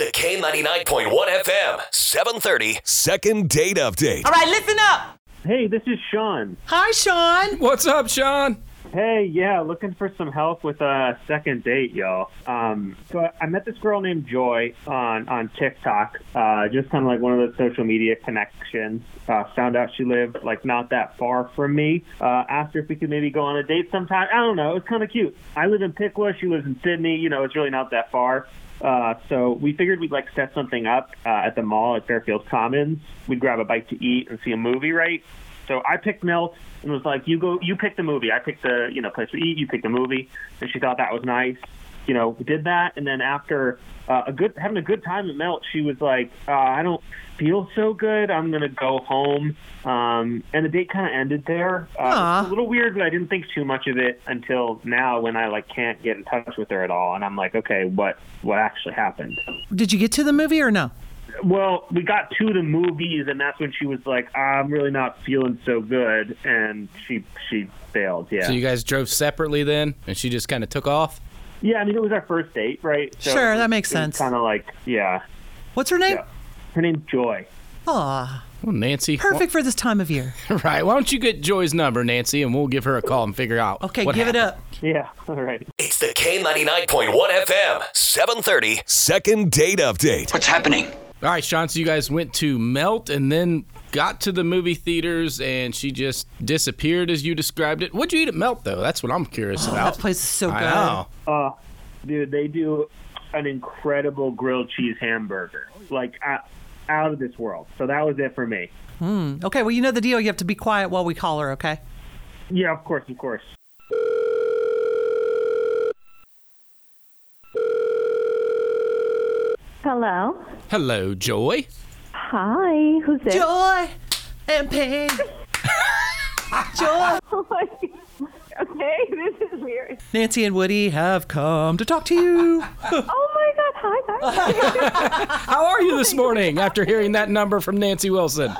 the K99.1 FM, 730, second date update. All right, listen up. Hey, this is Sean. Hi, Sean. What's up, Sean? Hey, yeah, looking for some help with a second date, y'all. Um, so I, I met this girl named Joy on on TikTok, uh, just kind of like one of those social media connections. Uh, found out she lived like not that far from me. Uh, asked her if we could maybe go on a date sometime. I don't know. It was kind of cute. I live in Piqua. She lives in Sidney. You know, it's really not that far. Uh, so we figured we'd like set something up uh, at the mall at Fairfield Commons. We'd grab a bite to eat and see a movie, right? So I picked Melt and was like, "You go, you pick the movie. I picked the you know place to eat. You pick the movie." And she thought that was nice. You know, we did that, and then after uh, a good having a good time at Melt, she was like, uh, "I don't feel so good. I'm gonna go home." Um, and the date kind of ended there. Uh, it's a little weird, but I didn't think too much of it until now when I like can't get in touch with her at all, and I'm like, "Okay, what what actually happened?" Did you get to the movie or no? Well, we got to the movies, and that's when she was like, "I'm really not feeling so good," and she she failed. Yeah, So you guys drove separately then, and she just kind of took off? Yeah. I mean, it was our first date, right? Sure, that makes sense. Kind of like, yeah, What's her name? yeah. Her name's Joy. Aw, Well, Nancy. perfect for this time of year. Right. Why don't you get Joy's number, Nancy, and we'll give her a call and figure out. Okay, what give it up. Yeah, all right. It's the K99.1 FM, 730. Second date update. What's happening? All right, Sean. So you guys went to Melt and then got to the movie theaters, and she just disappeared as you described it. What'd you eat at Melt, though? That's what I'm curious Oh, about. that place is so good. Know. Uh, dude, they do an incredible grilled cheese hamburger, like out, out of this world. So that was it for me. Okay, well, you know the deal. You have to be quiet while we call her, okay? Yeah, of course, of course. Hello. Hello, Joy. Hi. Who's this? Joy and pain. Joy. okay, this is weird. Nancy and Woody have come to talk to you. Oh my god, hi guys. How are you this morning after hearing that number from Nancy Wilson?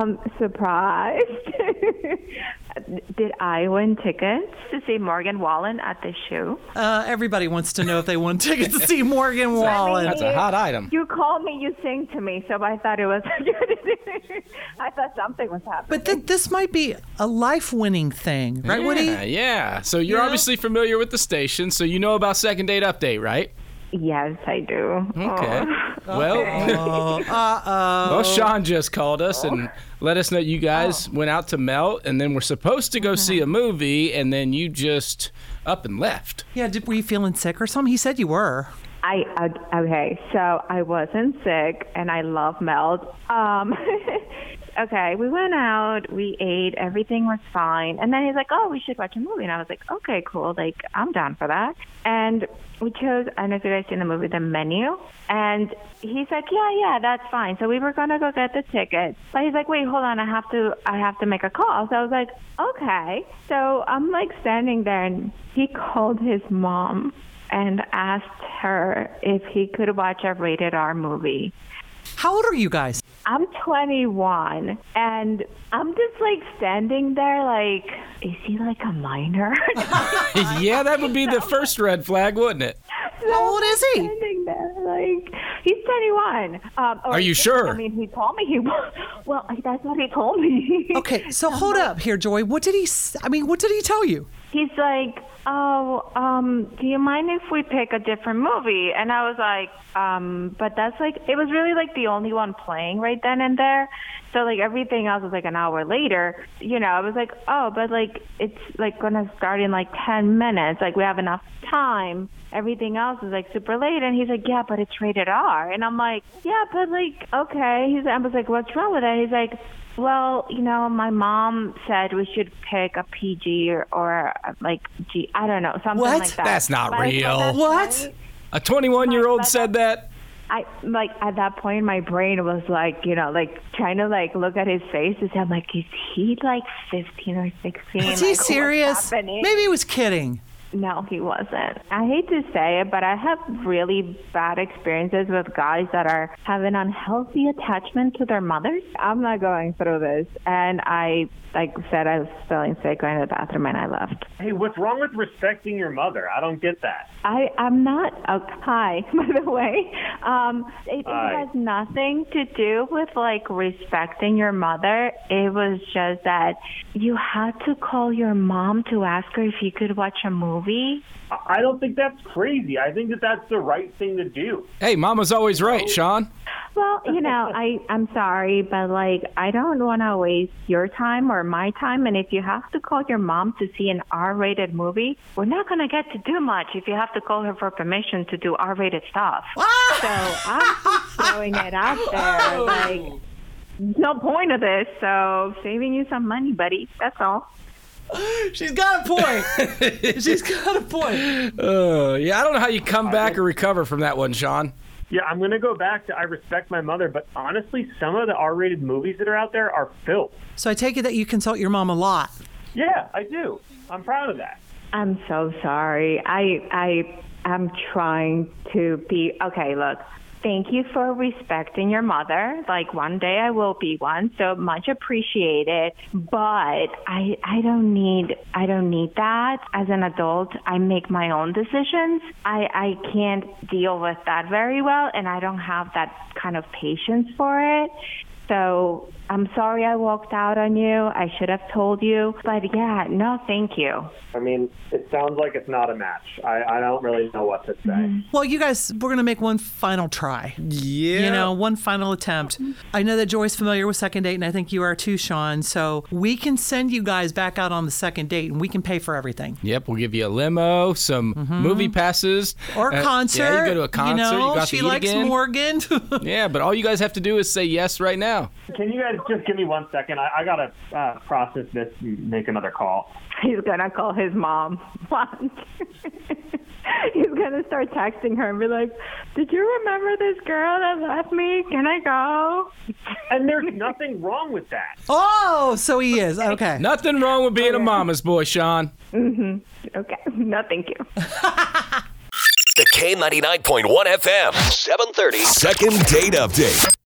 I'm surprised. Did I win tickets to see Morgan Wallen at the show? Uh, everybody wants to know if they won tickets to see Morgan Wallen. That's a hot item. You call me, you sing to me, so I thought it was. I thought something was happening. But th- this might be a life-winning thing, right, Woody? Yeah, yeah. So you're Yeah. obviously familiar with the station, so you know about second date update, right? yes, I do. Okay. Oh. Well, Oh, uh-oh. well, Sean just called us and let us know you guys Oh. went out to Melt, and then we're supposed to go Mm-hmm. see a movie, and then you just up and left. Yeah, did, were you feeling sick or something? He said you were. I uh, okay, so I wasn't sick, and I love melt. Um, okay, we went out, we ate, everything was fine, and then he's like, "Oh, we should watch a movie," and I was like, "Okay, cool, like I'm down for that." And we chose. I don't know if you guys seen the movie The Menu, and he's like, "Yeah, yeah, that's fine." So we were gonna go get the tickets, but he's like, "Wait, hold on, I have to, I have to make a call." So I was like, "Okay." So I'm like standing there, and he called his mom and asked her if he could watch a rated R movie. How old are you guys? I'm 21 and I'm just like standing there like is he like a minor? yeah, that would be the first red flag, wouldn't it? How old is he? Standing there like he's 21. Um, or Are you sure? I mean, he told me he was. Well, that's what he told me. Okay, so hold up here, Joy. What did he? I mean, what did he tell you? He's like, "Oh, um, do you mind if we pick a different movie?" And I was like, "Um, but that's like it was really like the only one playing right then and there. So like everything else was like an hour later. You know, I was like, "Oh, but like it's like going to start in like 10 minutes. Like we have enough time. Everything else is like super late." And he's like, "Yeah, but it's rated R." And I'm like, "Yeah, but like okay." He's I was like, "What's wrong with that? He's like, well, you know, my mom said we should pick a PG or, or like G. I don't know, something What? like that. That's not But real. "That's What? fine." A 21 year old said that. I like at that point my brain was like, you know, like trying to like look at his face and I'm like, is he like 15 or 16? Is he Like, serious? Maybe he was kidding. No, he wasn't. I hate to say it, but I have really bad experiences with guys that are having an unhealthy attachment to their mothers. I'm not going through this. And I, like said, I was feeling sick, went to the bathroom, and I left. Hey, what's wrong with respecting your mother? I don't get that. I, I'm not, oh, hi, by the way. Um, it, it has nothing to do with like respecting your mother. It was just that you had to call your mom to ask her if you could watch a movie. I I don't think that's crazy. I think that that's the right thing to do. Hey, Mama's always right, Sean. Well, you know, I I'm sorry, but like I don't want to waste your time or my time. And if you have to call your mom to see an R-rated movie, we're not gonna get to do much if you have to call her for permission to do R-rated stuff. Ah! so I'm just throwing it out oh! there. Like, no point of this. So saving you some money, buddy. That's all. She's got a point. She's got a point. Uh, yeah, I don't know how you come back or recover from that one, Sean. Yeah, I'm going to go back to I respect my mother, but honestly, some of the R-rated movies that are out there are filth. So I take it that you consult your mom a lot. Yeah, I do. I'm proud of that. I'm so sorry. I I I am trying to be okay, look. Thank you for respecting your mother. Like one day I will be one, so much appreciated. But I I don't need I don't need that. As an adult, I make my own decisions. I I can't deal with that very well and I don't have that kind of patience for it. So I'm sorry I walked out on you. I should have told you. But yeah, no, thank you. I mean, it sounds like it's not a match. I, I don't really know what to say. Well, you guys, we're gonna make one final try. Yeah. You know, one final attempt. I know that Joy's familiar with second date, and I think you are too, Sean. So we can send you guys back out on the second date, and we can pay for everything. Yep, we'll give you a limo, some movie passes, Or Uh, concert. Yeah, you go to a concert. You, know, got she to eat likes again. Morgan. Yeah, but all you guys have to do is say yes right now. Can you guys just give me one second? I, I got to uh, process this and make another call. He's gonna call his mom. What? He's gonna start texting her and be like, "Did you remember this girl that left me? Can I go?" And there's nothing wrong with that. oh, so he is. Okay. Nothing wrong with being a mama's boy, Sean. Okay, no, thank you. The K99.1 FM, 730. Second date update.